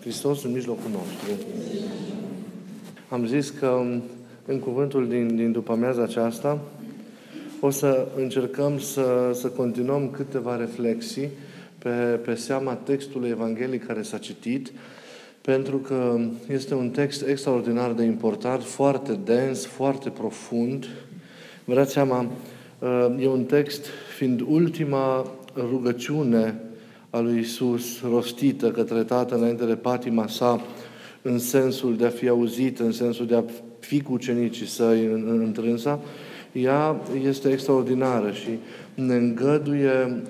Hristos în mijlocul nostru. Am zis că în cuvântul din, din după amiaza aceasta o să încercăm să, să continuăm câteva reflexii pe, pe seama textului evanghelic care s-a citit, pentru că este un text extraordinar de important, foarte dens, foarte profund. Vă dați seama, e un text fiind ultima rugăciune a lui Isus rostită către Tatăl înainte de patima sa, în sensul de a fi auzit, în sensul de a fi cu ucenicii săi în, în întrânsa, ea este extraordinară și ne îngăduie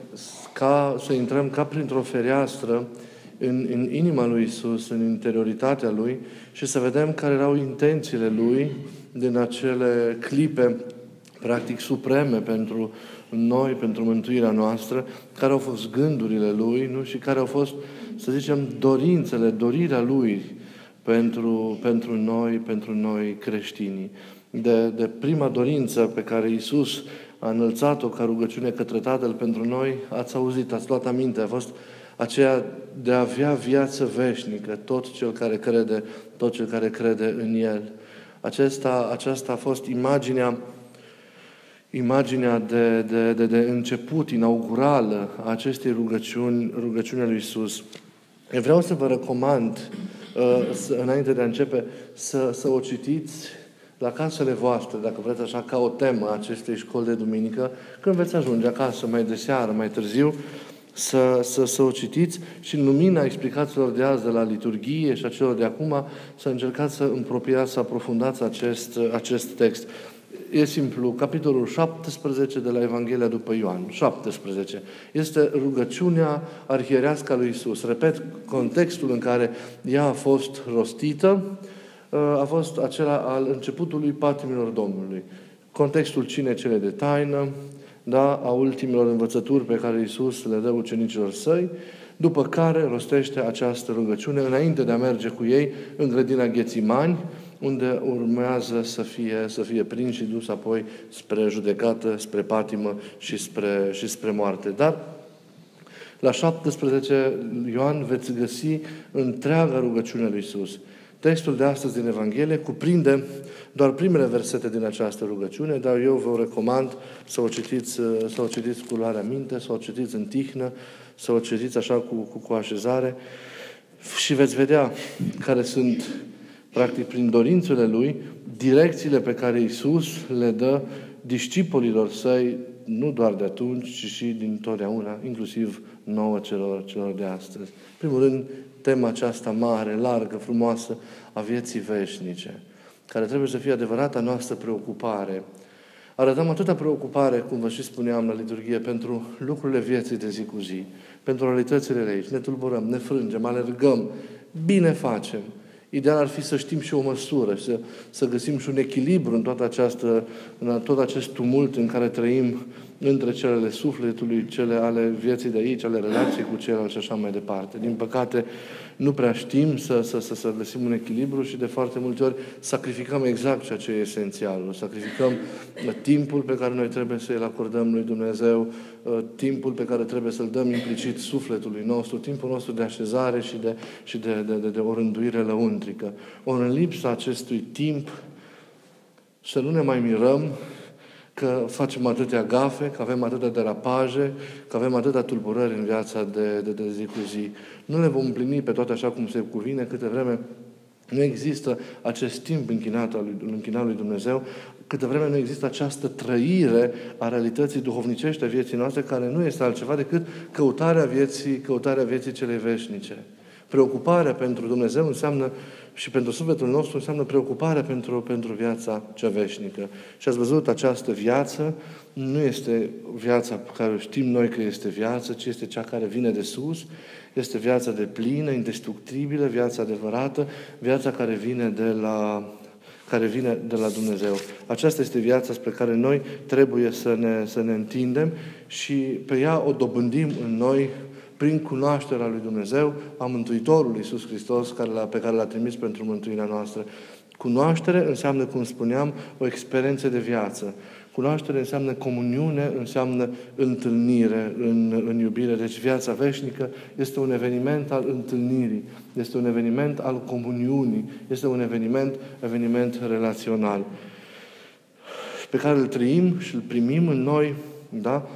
ca să intrăm ca printr-o fereastră în, în inima lui Isus, în interioritatea lui și să vedem care erau intențiile lui din acele clipe practic supreme pentru noi, pentru mântuirea noastră, care au fost gândurile lui nu? și care au fost, să zicem, dorințele, dorirea lui pentru, pentru noi, pentru noi creștinii. De, de prima dorință pe care Isus a înălțat-o ca rugăciune către Tatăl pentru noi, ați auzit, ați luat aminte, a fost aceea de a avea viață veșnică, tot cel care crede, tot cel care crede în El. Acesta, aceasta a fost imaginea, imaginea de, de, de, de început inaugurală a acestei rugăciuni, rugăciunea lui Isus. Eu vreau să vă recomand, uh, să, înainte de a începe, să, să o citiți la casele voastre, dacă vreți așa, ca o temă a acestei școli de duminică, când veți ajunge acasă mai de seară, mai târziu, să, să, să o citiți și în lumina explicațiilor de azi de la liturghie și a celor de acum, să încercați să împropiați, să aprofundați acest, acest text. E simplu, capitolul 17 de la Evanghelia după Ioan, 17. Este rugăciunea arhierească a lui Isus. Repet, contextul în care ea a fost rostită a fost acela al începutului patimilor Domnului. Contextul cine cele de taină, da, a ultimilor învățături pe care Iisus le dă ucenicilor săi, după care rostește această rugăciune înainte de a merge cu ei în grădina Ghețimani, unde urmează să fie, să fie prins și dus apoi spre judecată, spre patimă și spre, și spre moarte. Dar la 17 Ioan veți găsi întreaga rugăciune lui Isus. Textul de astăzi din Evanghelie cuprinde doar primele versete din această rugăciune, dar eu vă recomand să o citiți, să o citiți cu luarea minte, să o citiți în tihnă, să o citiți așa cu, cu, cu așezare și veți vedea care sunt, practic, prin dorințele Lui, direcțiile pe care Isus le dă discipolilor săi, nu doar de atunci, ci și din totdeauna, inclusiv nouă celor, celor de astăzi. Primul rând, tema aceasta mare, largă, frumoasă a vieții veșnice, care trebuie să fie adevărata noastră preocupare. Arătăm atâta preocupare, cum vă și spuneam la liturghie, pentru lucrurile vieții de zi cu zi, pentru realitățile de aici. Ne tulburăm, ne frângem, alergăm, bine facem. Ideal ar fi să știm și o măsură, să, să găsim și un echilibru în, toată această, în tot acest tumult în care trăim între celele sufletului, cele ale vieții de aici, ale relației cu ceilalți și așa mai departe. Din păcate, nu prea știm să, să, să, să găsim un echilibru și de foarte multe ori sacrificăm exact ceea ce e esențial. Sacrificăm timpul pe care noi trebuie să-l acordăm lui Dumnezeu, uh, timpul pe care trebuie să-l dăm implicit sufletului nostru, timpul nostru de așezare și de, și de, de, de, de o rânduire lăuntrică. Ori în lipsa acestui timp, să nu ne mai mirăm că facem atâtea gafe, că avem atâtea derapaje, că avem atâtea tulburări în viața de, de, de zi cu zi. Nu le vom împlini pe toate așa cum se cuvine, câte vreme nu există acest timp închinat al lui, închinat lui Dumnezeu, câte vreme nu există această trăire a realității duhovnicești a vieții noastre, care nu este altceva decât căutarea vieții, căutarea vieții cele veșnice. Preocuparea pentru Dumnezeu înseamnă și pentru sufletul nostru înseamnă preocuparea pentru, pentru viața cea veșnică. Și ați văzut, această viață nu este viața pe care o știm noi că este viață, ci este cea care vine de sus, este viața de plină, indestructibilă, viața adevărată, viața care vine de la care vine de la Dumnezeu. Aceasta este viața spre care noi trebuie să ne, să ne întindem și pe ea o dobândim în noi prin cunoașterea lui Dumnezeu, a Mântuitorului Iisus Hristos care l-a, pe care l-a trimis pentru mântuirea noastră. Cunoaștere înseamnă, cum spuneam, o experiență de viață. Cunoaștere înseamnă comuniune, înseamnă întâlnire în, în iubire. Deci viața veșnică este un eveniment al întâlnirii, este un eveniment al comuniunii, este un eveniment, eveniment relațional pe care îl trăim și îl primim în noi, da?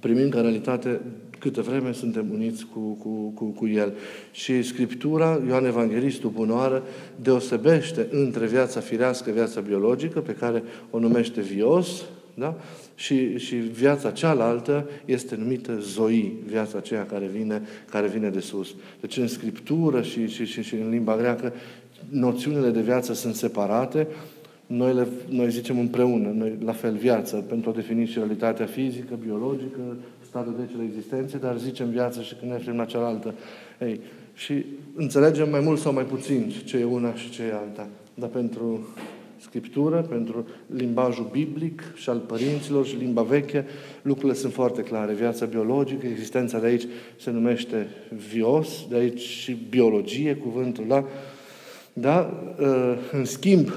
primim ca realitate câtă vreme suntem uniți cu, cu, cu, cu El. Și Scriptura, Ioan Evanghelistul Bunoară, deosebește între viața firească, viața biologică, pe care o numește vios, da? și, și viața cealaltă este numită zoi, viața aceea care vine, care vine de sus. Deci în Scriptură și, și, și, și în limba greacă noțiunile de viață sunt separate, noi, le, noi zicem împreună, noi la fel viață, pentru a defini și realitatea fizică, biologică, statul de cele existențe, dar zicem viață și când ne referim la cealaltă. Ei, și înțelegem mai mult sau mai puțin ce e una și ce e alta. Dar pentru Scriptură, pentru limbajul biblic și al părinților și limba veche, lucrurile sunt foarte clare. Viața biologică, existența de aici se numește vios, de aici și biologie, cuvântul da? Da? Ă, în schimb,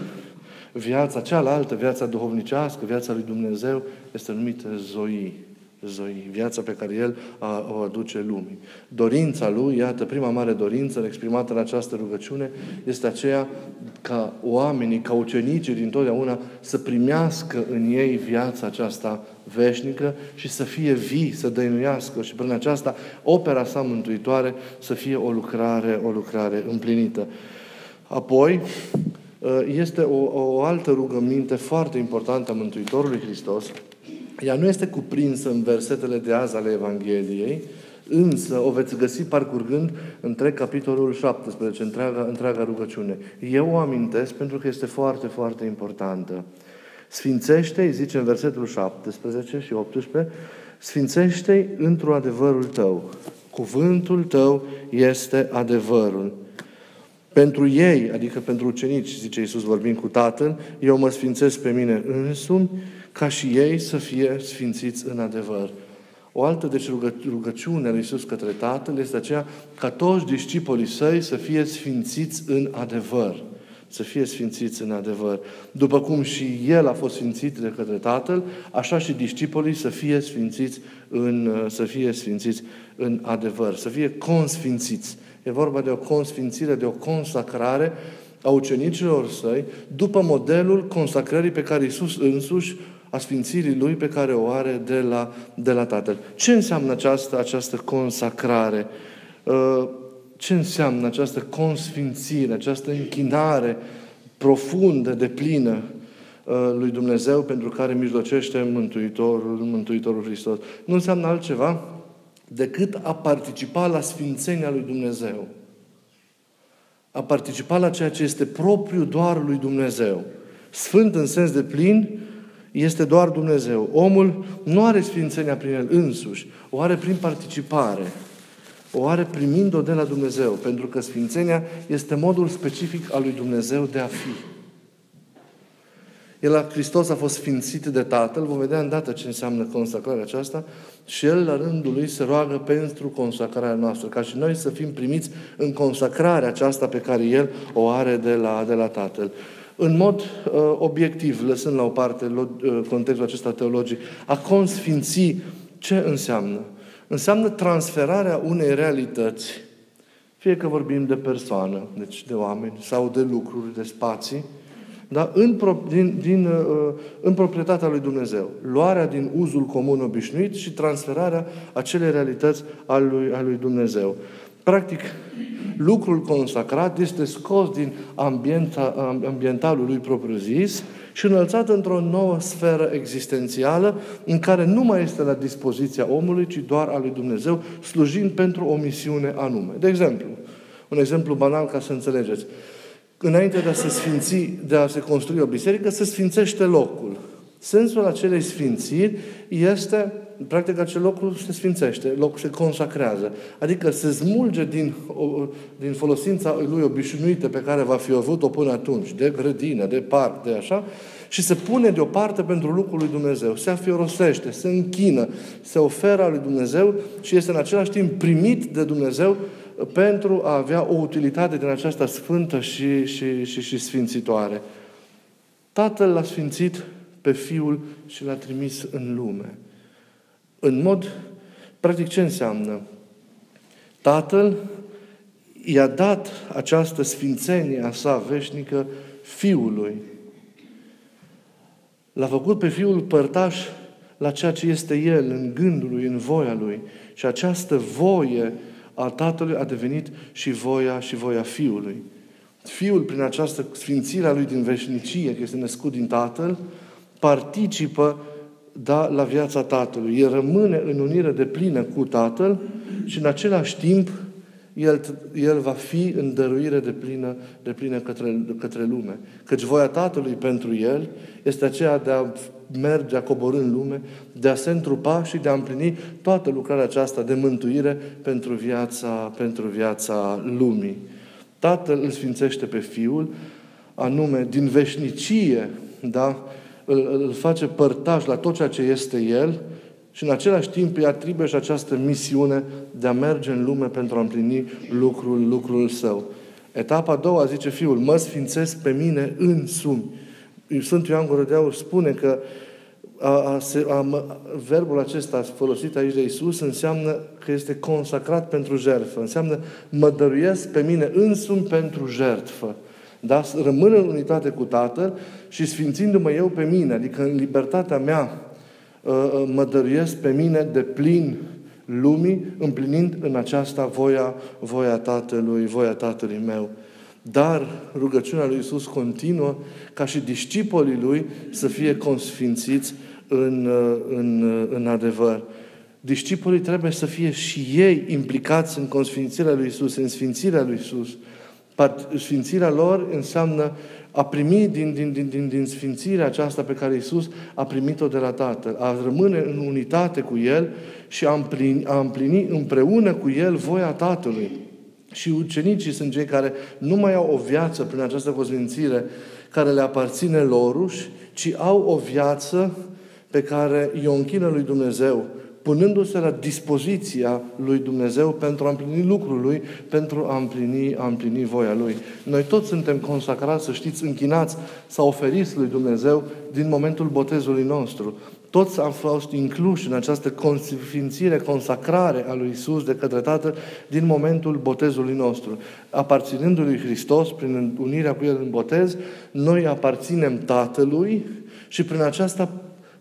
viața cealaltă, viața duhovnicească, viața lui Dumnezeu, este numită zoi zoi, viața pe care El a, o aduce lumii. Dorința Lui, iată, prima mare dorință exprimată în această rugăciune, este aceea ca oamenii, ca ucenicii din totdeauna să primească în ei viața aceasta veșnică și să fie vii, să dăinuiască și prin aceasta opera sa mântuitoare să fie o lucrare, o lucrare împlinită. Apoi, este o, o altă rugăminte foarte importantă a Mântuitorului Hristos, ea nu este cuprinsă în versetele de azi ale Evangheliei, însă o veți găsi parcurgând întreg capitolul 17, întreaga, întreaga rugăciune. Eu o amintesc pentru că este foarte, foarte importantă. Sfințește, îi zice în versetul 17 și 18, Sfințește-i într-o adevărul tău. Cuvântul tău este adevărul. Pentru ei, adică pentru ucenici, zice Iisus vorbind cu Tatăl, eu mă sfințesc pe mine însumi ca și ei să fie sfințiți în adevăr. O altă deci rugă, rugăciune a lui Iisus către Tatăl este aceea ca toți discipolii săi să fie sfințiți în adevăr. Să fie sfințiți în adevăr. După cum și El a fost sfințit de către Tatăl, așa și discipolii să fie sfințiți în, să fie sfințiți în adevăr. Să fie consfințiți. E vorba de o consfințire, de o consacrare a ucenicilor săi, după modelul consacrării pe care Iisus însuși a sfințirii Lui pe care o are de la, de la Tatăl. Ce înseamnă această, această consacrare? Uh, ce înseamnă această consfințire, această închinare profundă, de plină uh, lui Dumnezeu pentru care mijlocește Mântuitorul, Mântuitorul Hristos? Nu înseamnă altceva decât a participa la sfințenia lui Dumnezeu. A participa la ceea ce este propriu doar lui Dumnezeu. Sfânt în sens de plin este doar Dumnezeu. Omul nu are sfințenia prin el însuși, o are prin participare. O are primind-o de la Dumnezeu, pentru că sfințenia este modul specific al lui Dumnezeu de a fi. El la Hristos a fost sfințit de Tatăl, vom vedea îndată ce înseamnă consacrarea aceasta, și El, la rândul Lui, se roagă pentru consacrarea noastră, ca și noi să fim primiți în consacrarea aceasta pe care El o are de la, de la Tatăl. În mod uh, obiectiv, lăsând la o parte uh, contextul acesta teologic, a consfinți ce înseamnă? Înseamnă transferarea unei realități, fie că vorbim de persoană, deci de oameni, sau de lucruri, de spații, da? în, pro, din, din, uh, în proprietatea lui Dumnezeu. Luarea din uzul comun obișnuit și transferarea acelei realități al lui, al lui Dumnezeu. Practic, lucrul consacrat este scos din ambienta, ambientalul lui propriu-zis și înălțat într-o nouă sferă existențială în care nu mai este la dispoziția omului, ci doar a lui Dumnezeu, slujind pentru o misiune anume. De exemplu, un exemplu banal ca să înțelegeți. Înainte de a se sfinți, de a se construi o biserică, se sfințește locul. Sensul acelei sfințiri este practic acel loc se sfințește, locul se consacrează. Adică se smulge din, din folosința lui obișnuită pe care va fi avut-o până atunci, de grădină, de parc, de așa, și se pune deoparte pentru lucrul lui Dumnezeu. Se afiorosește, se închină, se oferă lui Dumnezeu și este în același timp primit de Dumnezeu pentru a avea o utilitate din aceasta sfântă și, și, și, și sfințitoare. Tatăl l-a sfințit pe Fiul și l-a trimis în lume. În mod practic ce înseamnă? Tatăl i-a dat această sfințenie a sa veșnică Fiului. L-a făcut pe Fiul părtaș la ceea ce este El, în gândul Lui, în voia Lui. Și această voie a Tatălui a devenit și voia și voia Fiului. Fiul, prin această sfințire a Lui din veșnicie, că este născut din Tatăl, participă da, la viața Tatălui. El rămâne în unire de plină cu Tatăl și în același timp el, el va fi în dăruire de plină, de plină către, către lume. Căci voia Tatălui pentru el este aceea de a merge, a coborâ în lume, de a se întrupa și de a împlini toată lucrarea aceasta de mântuire pentru viața, pentru viața lumii. Tatăl îl sfințește pe Fiul, anume din veșnicie, da? Îl, îl face părtaș la tot ceea ce este El și în același timp îi atribuie și această misiune de a merge în lume pentru a împlini lucrul, lucrul Său. Etapa a doua zice Fiul, mă sfințesc pe mine însumi. Sfântul Ioan Gură de Aur spune că a, a, a, verbul acesta folosit aici de Isus înseamnă că este consacrat pentru jertfă. Înseamnă mă dăruiesc pe mine însumi pentru jertfă. Da? Rămân în unitate cu Tatăl și sfințindu-mă eu pe mine, adică în libertatea mea, ă, ă, mă dăruiesc pe mine de plin lumii, împlinind în aceasta voia, voia Tatălui, voia Tatălui meu. Dar rugăciunea lui Isus continuă ca și discipolii lui să fie consfințiți în, în, în adevăr. Discipolii trebuie să fie și ei implicați în consfințirea lui Isus, în sfințirea lui Isus. Sfințirea lor înseamnă a primi din, din, din, din, din sfințirea aceasta pe care Isus a primit-o de la Tatăl, a rămâne în unitate cu El și a împlini, a împlini împreună cu El voia Tatălui. Și ucenicii sunt cei care nu mai au o viață prin această consfințire care le aparține loruși, ci au o viață pe care i-o închină lui Dumnezeu, punându-se la dispoziția lui Dumnezeu pentru a împlini lucrul lui, pentru a împlini, a împlini voia lui. Noi toți suntem consacrați, să știți, închinați, să oferiți lui Dumnezeu din momentul botezului nostru. Toți am fost incluși în această consfințire, consacrare a lui Isus de către Tatăl din momentul botezului nostru. Aparținându lui Hristos, prin unirea cu El în botez, noi aparținem Tatălui și prin aceasta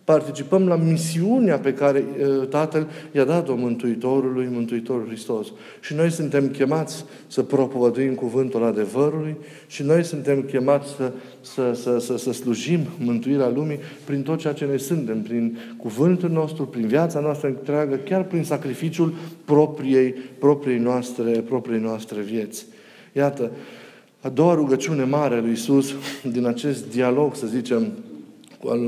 participăm la misiunea pe care Tatăl i-a dat-o Mântuitorului, Mântuitorul Hristos. Și noi suntem chemați să propovăduim cuvântul adevărului și noi suntem chemați să, să, să, să, să slujim mântuirea lumii prin tot ceea ce noi suntem, prin cuvântul nostru, prin viața noastră întreagă, chiar prin sacrificiul propriei, propriei, noastre, propriei noastre vieți. Iată, a doua rugăciune mare a lui Isus din acest dialog, să zicem,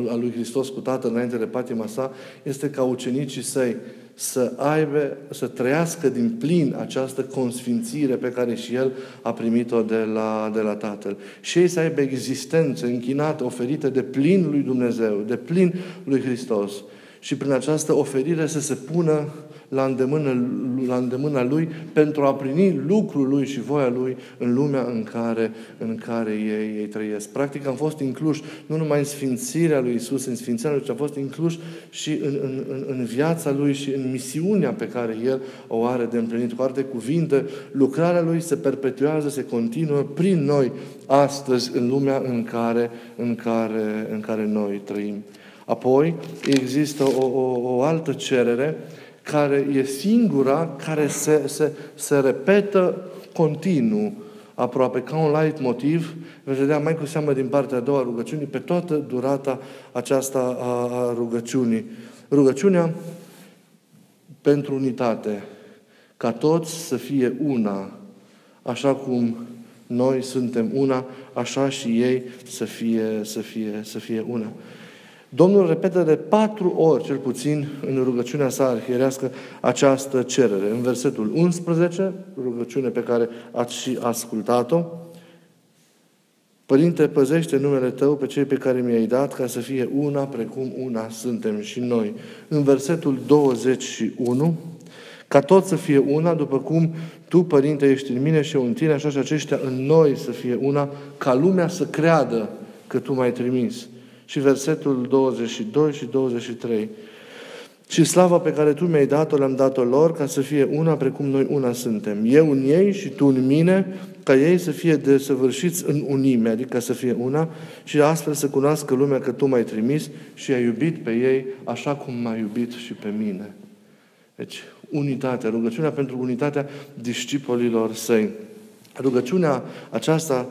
al lui Hristos cu Tatăl înainte de patima sa, este ca ucenicii săi să aibă, să trăiască din plin această consfințire pe care și El a primit-o de la, de la Tatăl. Și ei să aibă existență închinată, oferită de plin lui Dumnezeu, de plin lui Hristos. Și prin această oferire să se pună la îndemână, la îndemâna Lui pentru a primi lucrul Lui și voia Lui în lumea în care, în care ei, ei trăiesc. Practic am fost incluși nu numai în sfințirea Lui Isus, în sfințirea Lui, ci am fost incluși și în, în, în, în viața Lui și în misiunea pe care El o are de împlinit. Cu alte cuvinte, lucrarea Lui se perpetuează, se continuă prin noi astăzi în lumea în care, în care, în care noi trăim. Apoi există o, o, o altă cerere care e singura care se, se, se repetă continuu, aproape ca un light motiv, veți vedea mai cu seamă din partea a doua rugăciunii, pe toată durata aceasta a, a rugăciunii. Rugăciunea pentru unitate, ca toți să fie una, așa cum noi suntem una, așa și ei să fie, să fie, să fie una. Domnul repetă de patru ori, cel puțin, în rugăciunea sa arhierească, această cerere. În versetul 11, rugăciune pe care ați și ascultat-o, Părinte, păzește numele Tău pe cei pe care mi-ai dat ca să fie una precum una suntem și noi. În versetul 21, ca tot să fie una, după cum Tu, Părinte, ești în mine și eu în Tine, așa și aceștia în noi să fie una, ca lumea să creadă că Tu m-ai trimis Și versetul 22 și 23. Și slava pe care Tu mi-ai dat-o, le-am dat-o lor, ca să fie una precum noi una suntem. Eu în ei și Tu în mine, ca ei să fie desăvârșiți în unime, adică să fie una, și astfel să cunoască lumea că Tu m-ai trimis și ai iubit pe ei așa cum m-ai iubit și pe mine. Deci, unitatea, rugăciunea pentru unitatea discipolilor săi. Rugăciunea aceasta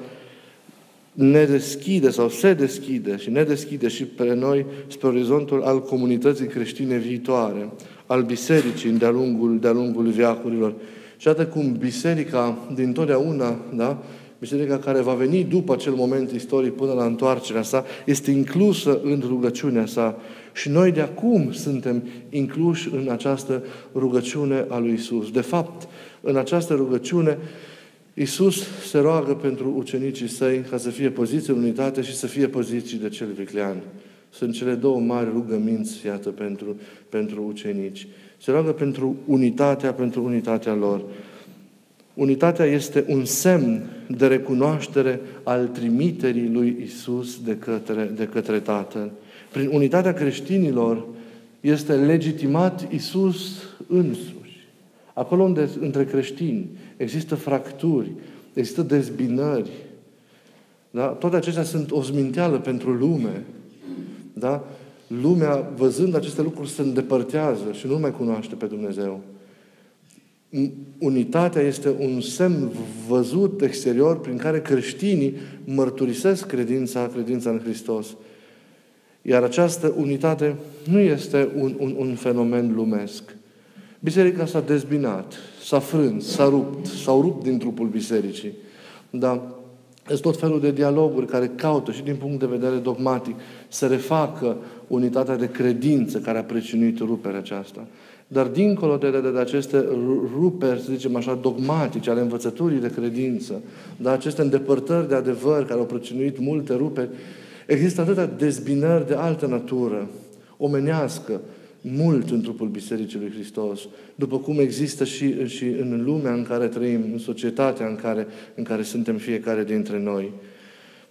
ne deschide sau se deschide și ne deschide și pe noi spre orizontul al comunității creștine viitoare, al bisericii de-a lungul, de lungul viacurilor. Și atât cum biserica din totdeauna, da? biserica care va veni după acel moment istoric până la întoarcerea sa, este inclusă în rugăciunea sa. Și noi de acum suntem incluși în această rugăciune a lui Isus. De fapt, în această rugăciune, Iisus se roagă pentru ucenicii săi ca să fie poziții în unitate și să fie poziții de cel viclean. Sunt cele două mari rugăminți, iată, pentru, pentru ucenici. Se roagă pentru unitatea, pentru unitatea lor. Unitatea este un semn de recunoaștere al trimiterii lui Isus de către, de către Tatăl. Prin unitatea creștinilor este legitimat Isus însuși. Acolo unde între creștini există fracturi, există dezbinări. Da? Toate acestea sunt o zminteală pentru lume. Da? Lumea, văzând aceste lucruri, se îndepărtează și nu mai cunoaște pe Dumnezeu. Unitatea este un semn văzut exterior prin care creștinii mărturisesc credința, credința în Hristos. Iar această unitate nu este un, un, un fenomen lumesc. Biserica s-a dezbinat, s-a frânt, s-a rupt, s-au rupt din trupul bisericii. Dar sunt tot felul de dialoguri care caută și din punct de vedere dogmatic să refacă unitatea de credință care a precinuit ruperea aceasta. Dar dincolo de, de, de aceste ruperi, să zicem așa, dogmatice ale învățăturii de credință, de aceste îndepărtări de adevăr care au precinuit multe ruperi, există atâtea dezbinări de altă natură, omenească, mult în trupul Bisericii lui Hristos, după cum există și, și în lumea în care trăim, în societatea în care, în care suntem fiecare dintre noi.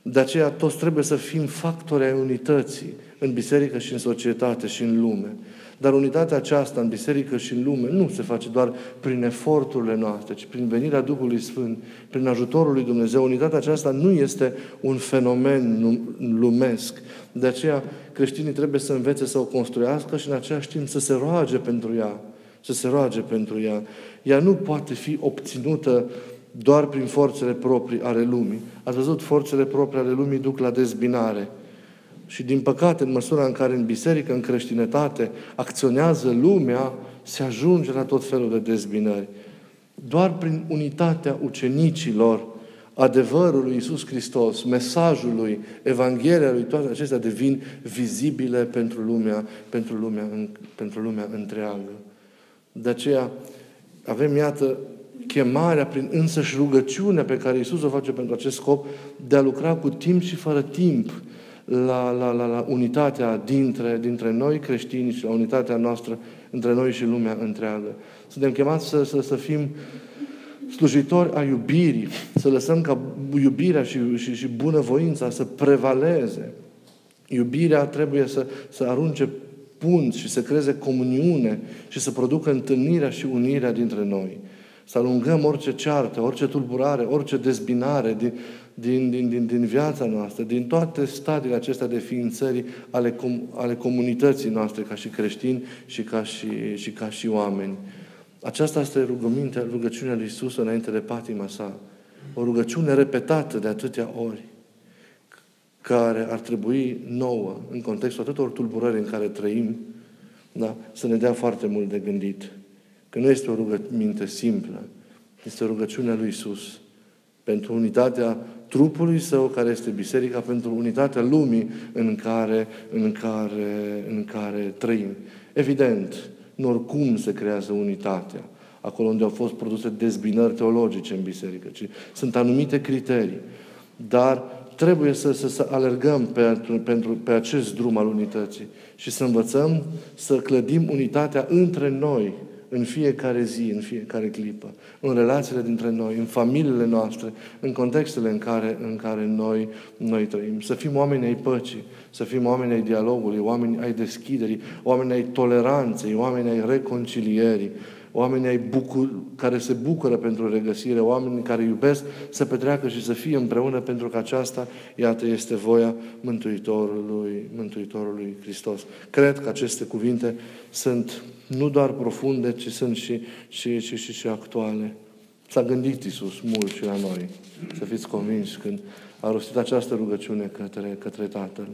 De aceea toți trebuie să fim factori ai unității în biserică și în societate și în lume. Dar unitatea aceasta în biserică și în lume nu se face doar prin eforturile noastre, ci prin venirea Duhului Sfânt, prin ajutorul lui Dumnezeu. Unitatea aceasta nu este un fenomen lumesc. De aceea creștinii trebuie să învețe să o construiască și în același timp să se roage pentru ea. Să se roage pentru ea. Ea nu poate fi obținută doar prin forțele proprii ale lumii. Ați văzut, forțele proprii ale lumii duc la dezbinare. Și din păcate, în măsura în care în biserică, în creștinătate, acționează lumea, se ajunge la tot felul de dezbinări. Doar prin unitatea ucenicilor, adevărul lui Iisus Hristos, mesajul lui, Evanghelia lui, toate acestea devin vizibile pentru lumea, pentru lumea, pentru lumea întreagă. De aceea avem, iată, chemarea prin însăși rugăciunea pe care Iisus o face pentru acest scop de a lucra cu timp și fără timp la, la, la, la unitatea dintre, dintre noi creștini și la unitatea noastră între noi și lumea întreagă. Suntem chemați să, să, să fim slujitori a iubirii, să lăsăm ca iubirea și, și, și bunăvoința să prevaleze. Iubirea trebuie să, să arunce punți și să creeze comuniune și să producă întâlnirea și unirea dintre noi. Să alungăm orice ceartă, orice tulburare, orice dezbinare din, din, din, din, din viața noastră, din toate stadiile acestea de ființări ale, com, ale comunității noastre ca și creștini și ca și, și ca și oameni. Aceasta este rugămintea, rugăciunea lui Isus înainte de patima sa. O rugăciune repetată de atâtea ori, care ar trebui nouă, în contextul atâtor tulburări în care trăim, da, să ne dea foarte mult de gândit. Că nu este o rugăminte simplă, este o rugăciune a lui Isus pentru unitatea trupului său, care este biserica, pentru unitatea lumii în care, în care, în care trăim. Evident, nu oricum se creează unitatea, acolo unde au fost produse dezbinări teologice în biserică, ci sunt anumite criterii. Dar trebuie să, să, să alergăm pe, pentru, pe acest drum al unității și să învățăm să clădim unitatea între noi, în fiecare zi, în fiecare clipă, în relațiile dintre noi, în familiile noastre, în contextele în care, în care noi, noi trăim. Să fim oameni ai păcii, să fim oameni ai dialogului, oameni ai deschiderii, oameni ai toleranței, oameni ai reconcilierii, oameni ai bucur, care se bucură pentru regăsire, oameni care iubesc să petreacă și să fie împreună pentru că aceasta, iată, este voia Mântuitorului, Mântuitorului Hristos. Cred că aceste cuvinte sunt nu doar profunde, ci sunt și, și, și, și, și actuale. S-a gândit Iisus mult și la noi. Să fiți convinși când a rostit această rugăciune către, către Tatăl.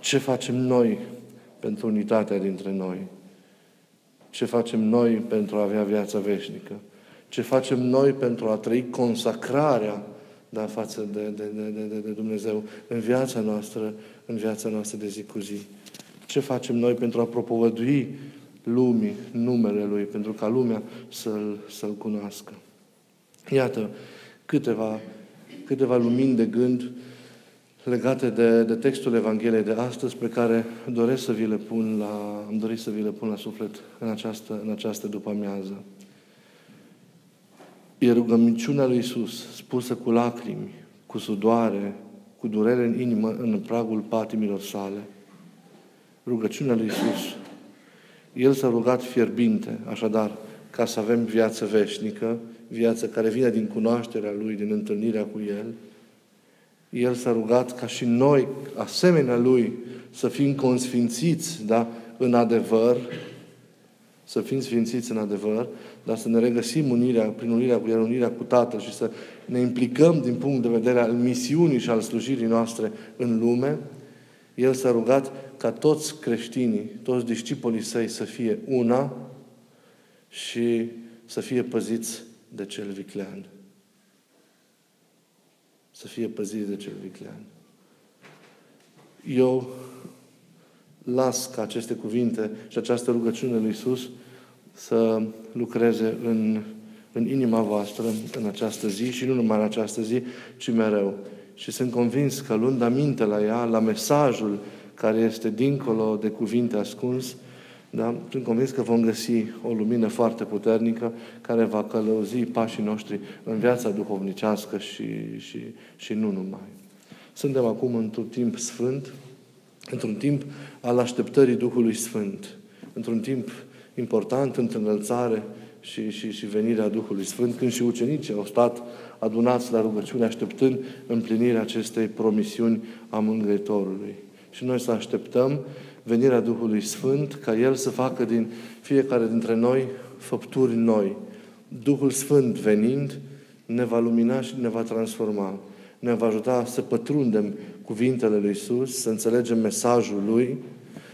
Ce facem noi pentru unitatea dintre noi? Ce facem noi pentru a avea viața veșnică? Ce facem noi pentru a trăi consacrarea da, față de, de, de, de, de Dumnezeu în viața noastră, în viața noastră de zi cu zi? Ce facem noi pentru a propovădui lumii numele Lui, pentru ca lumea să-L, să-L cunoască? Iată câteva, câteva lumini de gând legate de, de textul Evangheliei de astăzi pe care doresc să vi le pun la, am dorit să vi le pun la suflet în această, în această după-amiază. E rugăminciunea lui Isus, spusă cu lacrimi, cu sudoare, cu durere în inimă, în pragul patimilor sale. Rugăciunea lui Isus. El s-a rugat fierbinte, așadar, ca să avem viață veșnică, viață care vine din cunoașterea Lui, din întâlnirea cu El, el s-a rugat ca și noi, asemenea Lui, să fim consfințiți, da, în adevăr, să fim sfințiți în adevăr, dar să ne regăsim unirea, prin unirea cu El, unirea cu Tatăl și să ne implicăm din punct de vedere al misiunii și al slujirii noastre în lume, El s-a rugat ca toți creștinii, toți discipolii săi să fie una și să fie păziți de cel viclean să fie păzit de cel viclean. Eu las ca aceste cuvinte și această rugăciune lui Iisus să lucreze în, în inima voastră în această zi și nu numai în această zi, ci mereu. Și sunt convins că luând aminte la ea, la mesajul care este dincolo de cuvinte ascuns, da? Sunt convins că vom găsi o lumină foarte puternică care va călăuzi pașii noștri în viața duhovnicească și, și, și nu numai. Suntem acum într-un timp sfânt, într-un timp al așteptării Duhului Sfânt, într-un timp important între înălțare și, și, și venirea Duhului Sfânt, când și ucenicii au stat adunați la rugăciune, așteptând împlinirea acestei promisiuni a Mângâietorului. Și noi să așteptăm venirea Duhului Sfânt, ca El să facă din fiecare dintre noi făpturi noi. Duhul Sfânt venind ne va lumina și ne va transforma. Ne va ajuta să pătrundem cuvintele lui Isus, să înțelegem mesajul Lui,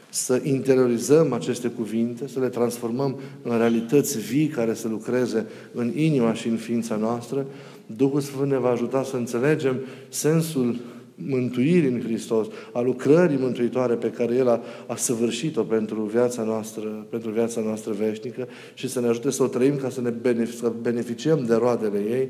să interiorizăm aceste cuvinte, să le transformăm în realități vii care să lucreze în inima și în ființa noastră. Duhul Sfânt ne va ajuta să înțelegem sensul mântuirii în Hristos, a lucrării mântuitoare pe care El a, a săvârșit-o pentru viața noastră, pentru viața noastră veșnică și să ne ajute să o trăim ca să ne benefic- să beneficiem de roadele ei.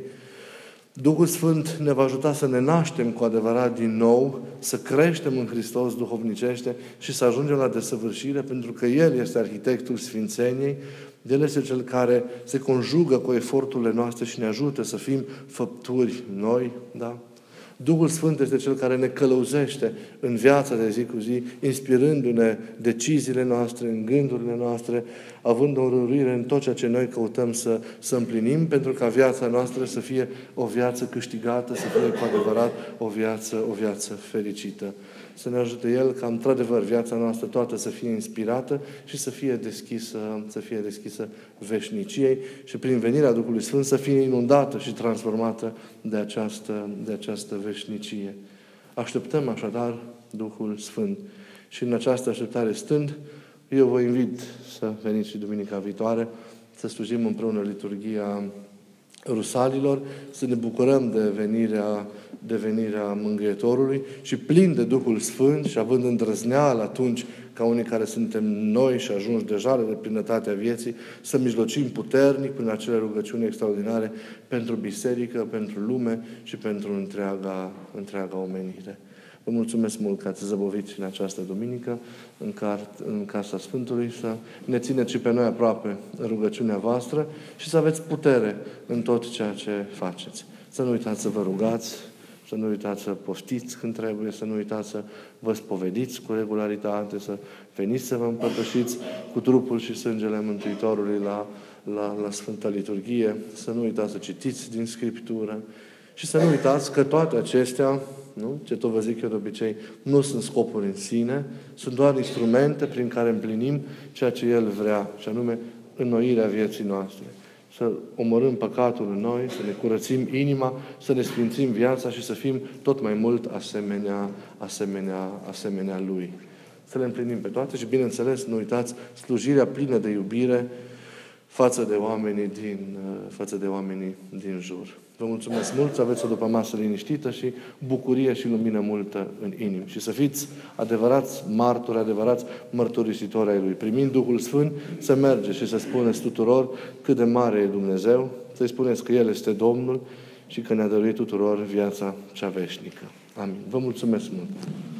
Duhul Sfânt ne va ajuta să ne naștem cu adevărat din nou, să creștem în Hristos duhovnicește și să ajungem la desăvârșire, pentru că El este arhitectul Sfințeniei, El este Cel care se conjugă cu eforturile noastre și ne ajută să fim făpturi noi, da? Duhul Sfânt este Cel care ne călăuzește în viața de zi cu zi, inspirându-ne deciziile noastre, în gândurile noastre, având o înrăruire în tot ceea ce noi căutăm să, să împlinim, pentru ca viața noastră să fie o viață câștigată, să fie cu adevărat o viață, o viață fericită să ne ajute El ca, într-adevăr, viața noastră toată să fie inspirată și să fie deschisă, să fie deschisă veșniciei și prin venirea Duhului Sfânt să fie inundată și transformată de această, de această veșnicie. Așteptăm așadar Duhul Sfânt. Și în această așteptare stând, eu vă invit să veniți și duminica viitoare, să slujim împreună liturgia rusalilor, să ne bucurăm de venirea, de venirea Mângâietorului și plin de Duhul Sfânt și având îndrăzneală atunci ca unii care suntem noi și ajungi deja de plinătatea vieții, să mijlocim puternic prin acele rugăciuni extraordinare pentru biserică, pentru lume și pentru întreaga, întreaga omenire. Vă mulțumesc mult că ați zăbovit în această duminică în, car- în Casa Sfântului, să ne țineți și pe noi aproape în rugăciunea voastră și să aveți putere în tot ceea ce faceți. Să nu uitați să vă rugați, să nu uitați să poftiți când trebuie, să nu uitați să vă spovediți cu regularitate, să veniți să vă împărtășiți cu trupul și sângele Mântuitorului la, la, la Sfânta Liturghie, să nu uitați să citiți din Scriptură și să nu uitați că toate acestea, nu? ce tot vă zic eu de obicei, nu sunt scopuri în sine, sunt doar instrumente prin care împlinim ceea ce El vrea, și anume înnoirea vieții noastre să omorâm păcatul în noi, să ne curățim inima, să ne sfințim viața și să fim tot mai mult asemenea, asemenea, asemenea Lui. Să le împlinim pe toate și, bineînțeles, nu uitați slujirea plină de iubire față de oamenii din, față de oamenii din jur. Vă mulțumesc mult să aveți o după masă liniștită și bucurie și lumină multă în inim. Și să fiți adevărați martori, adevărați mărturisitori ai Lui. Primind Duhul Sfânt, să mergeți și să spuneți tuturor cât de mare e Dumnezeu, să-i spuneți că El este Domnul și că ne-a dăruit tuturor viața cea veșnică. Amin. Vă mulțumesc mult!